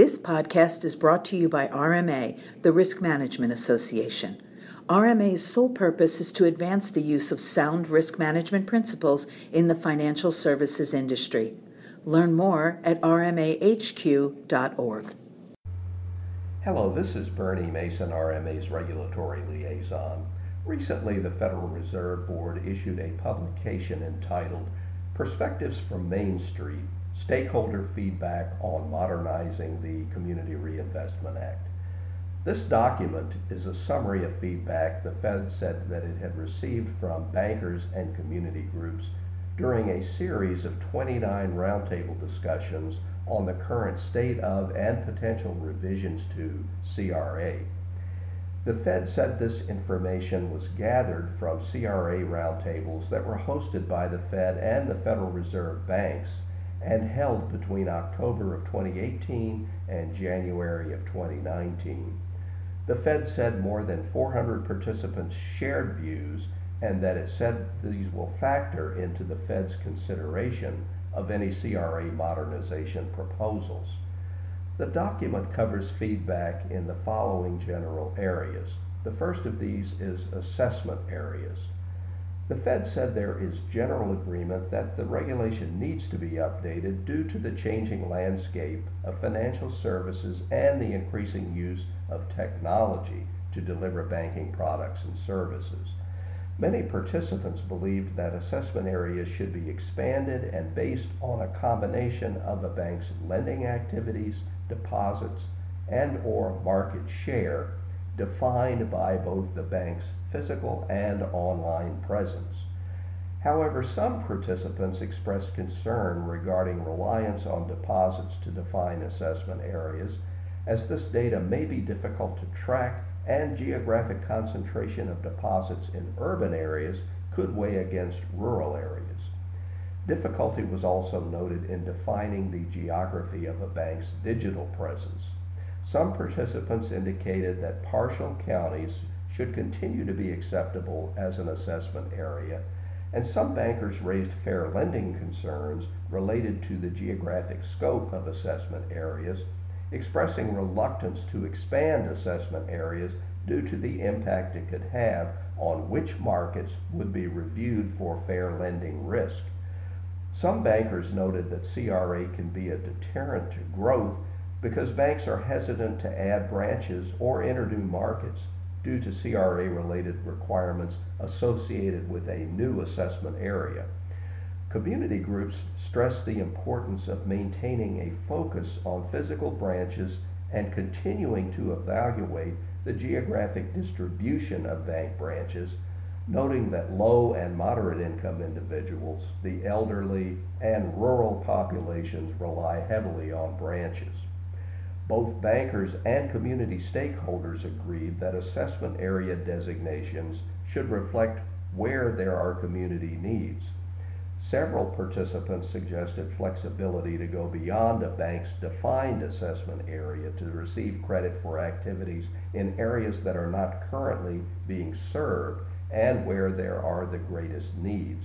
This podcast is brought to you by RMA, the Risk Management Association. RMA's sole purpose is to advance the use of sound risk management principles in the financial services industry. Learn more at rmahq.org. Hello, this is Bernie Mason, RMA's regulatory liaison. Recently, the Federal Reserve Board issued a publication entitled Perspectives from Main Street stakeholder feedback on modernizing the Community Reinvestment Act. This document is a summary of feedback the Fed said that it had received from bankers and community groups during a series of 29 roundtable discussions on the current state of and potential revisions to CRA. The Fed said this information was gathered from CRA roundtables that were hosted by the Fed and the Federal Reserve banks and held between October of 2018 and January of 2019. The Fed said more than 400 participants shared views and that it said these will factor into the Fed's consideration of any CRA modernization proposals. The document covers feedback in the following general areas. The first of these is assessment areas. The Fed said there is general agreement that the regulation needs to be updated due to the changing landscape of financial services and the increasing use of technology to deliver banking products and services. Many participants believed that assessment areas should be expanded and based on a combination of a bank's lending activities, deposits, and or market share defined by both the bank's physical and online presence. However, some participants expressed concern regarding reliance on deposits to define assessment areas, as this data may be difficult to track and geographic concentration of deposits in urban areas could weigh against rural areas. Difficulty was also noted in defining the geography of a bank's digital presence. Some participants indicated that partial counties should continue to be acceptable as an assessment area, and some bankers raised fair lending concerns related to the geographic scope of assessment areas, expressing reluctance to expand assessment areas due to the impact it could have on which markets would be reviewed for fair lending risk. Some bankers noted that CRA can be a deterrent to growth because banks are hesitant to add branches or enter new markets due to CRA related requirements associated with a new assessment area. Community groups stress the importance of maintaining a focus on physical branches and continuing to evaluate the geographic distribution of bank branches, noting that low and moderate income individuals, the elderly, and rural populations rely heavily on branches. Both bankers and community stakeholders agreed that assessment area designations should reflect where there are community needs. Several participants suggested flexibility to go beyond a bank's defined assessment area to receive credit for activities in areas that are not currently being served and where there are the greatest needs.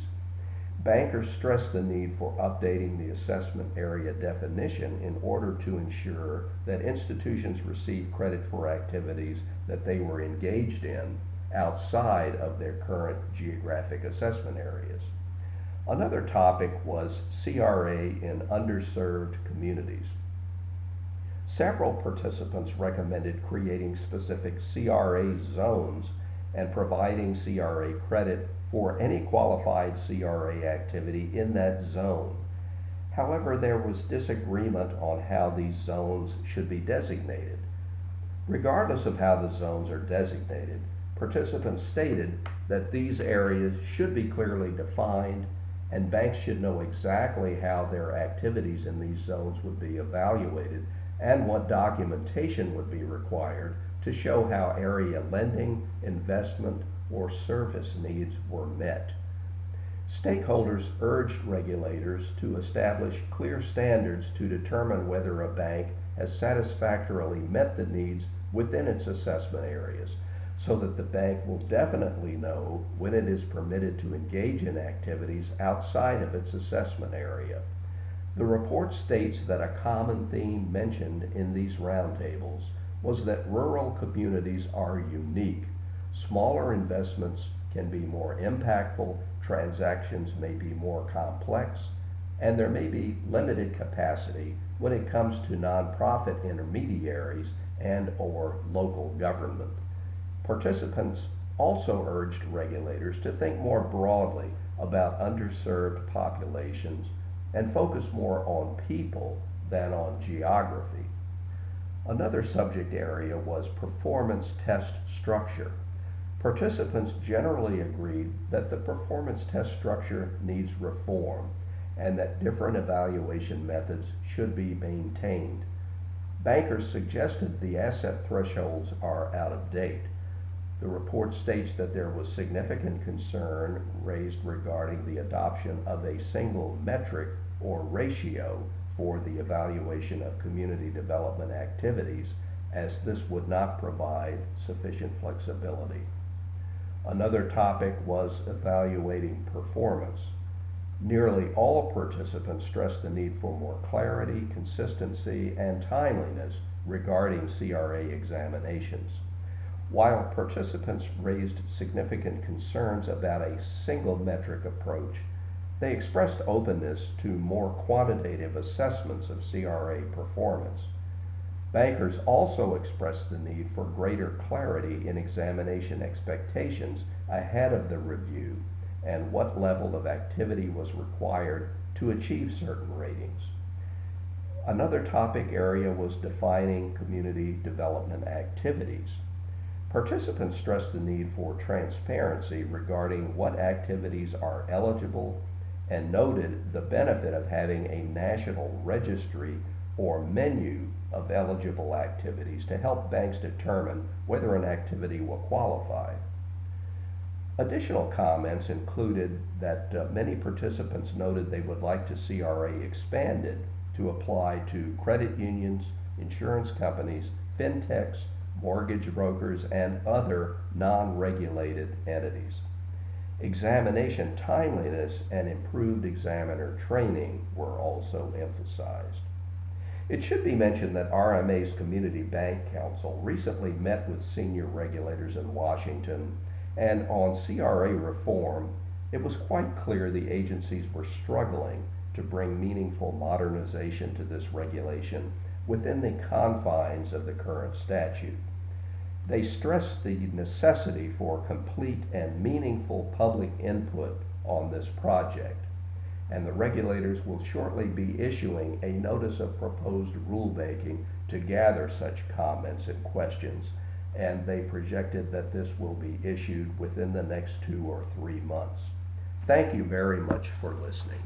Bankers stress the need for updating the assessment area definition in order to ensure that institutions receive credit for activities that they were engaged in outside of their current geographic assessment areas. Another topic was CRA in underserved communities. Several participants recommended creating specific CRA zones and providing CRA credit for any qualified CRA activity in that zone. However, there was disagreement on how these zones should be designated. Regardless of how the zones are designated, participants stated that these areas should be clearly defined and banks should know exactly how their activities in these zones would be evaluated and what documentation would be required to show how area lending, investment, or service needs were met. Stakeholders urged regulators to establish clear standards to determine whether a bank has satisfactorily met the needs within its assessment areas so that the bank will definitely know when it is permitted to engage in activities outside of its assessment area. The report states that a common theme mentioned in these roundtables was that rural communities are unique. Smaller investments can be more impactful, transactions may be more complex, and there may be limited capacity when it comes to nonprofit intermediaries and or local government. Participants also urged regulators to think more broadly about underserved populations and focus more on people than on geography. Another subject area was performance test structure. Participants generally agreed that the performance test structure needs reform and that different evaluation methods should be maintained. Bankers suggested the asset thresholds are out of date. The report states that there was significant concern raised regarding the adoption of a single metric or ratio for the evaluation of community development activities, as this would not provide sufficient flexibility. Another topic was evaluating performance. Nearly all participants stressed the need for more clarity, consistency, and timeliness regarding CRA examinations. While participants raised significant concerns about a single metric approach, they expressed openness to more quantitative assessments of CRA performance. Bankers also expressed the need for greater clarity in examination expectations ahead of the review and what level of activity was required to achieve certain ratings. Another topic area was defining community development activities. Participants stressed the need for transparency regarding what activities are eligible and noted the benefit of having a national registry or menu of eligible activities to help banks determine whether an activity will qualify. Additional comments included that uh, many participants noted they would like to see CRA expanded to apply to credit unions, insurance companies, fintechs, mortgage brokers, and other non regulated entities. Examination timeliness and improved examiner training were also emphasized. It should be mentioned that RMA's Community Bank Council recently met with senior regulators in Washington and on CRA reform, it was quite clear the agencies were struggling to bring meaningful modernization to this regulation within the confines of the current statute. They stressed the necessity for complete and meaningful public input on this project, and the regulators will shortly be issuing a notice of proposed rulemaking to gather such comments and questions and they projected that this will be issued within the next two or three months. Thank you very much for listening.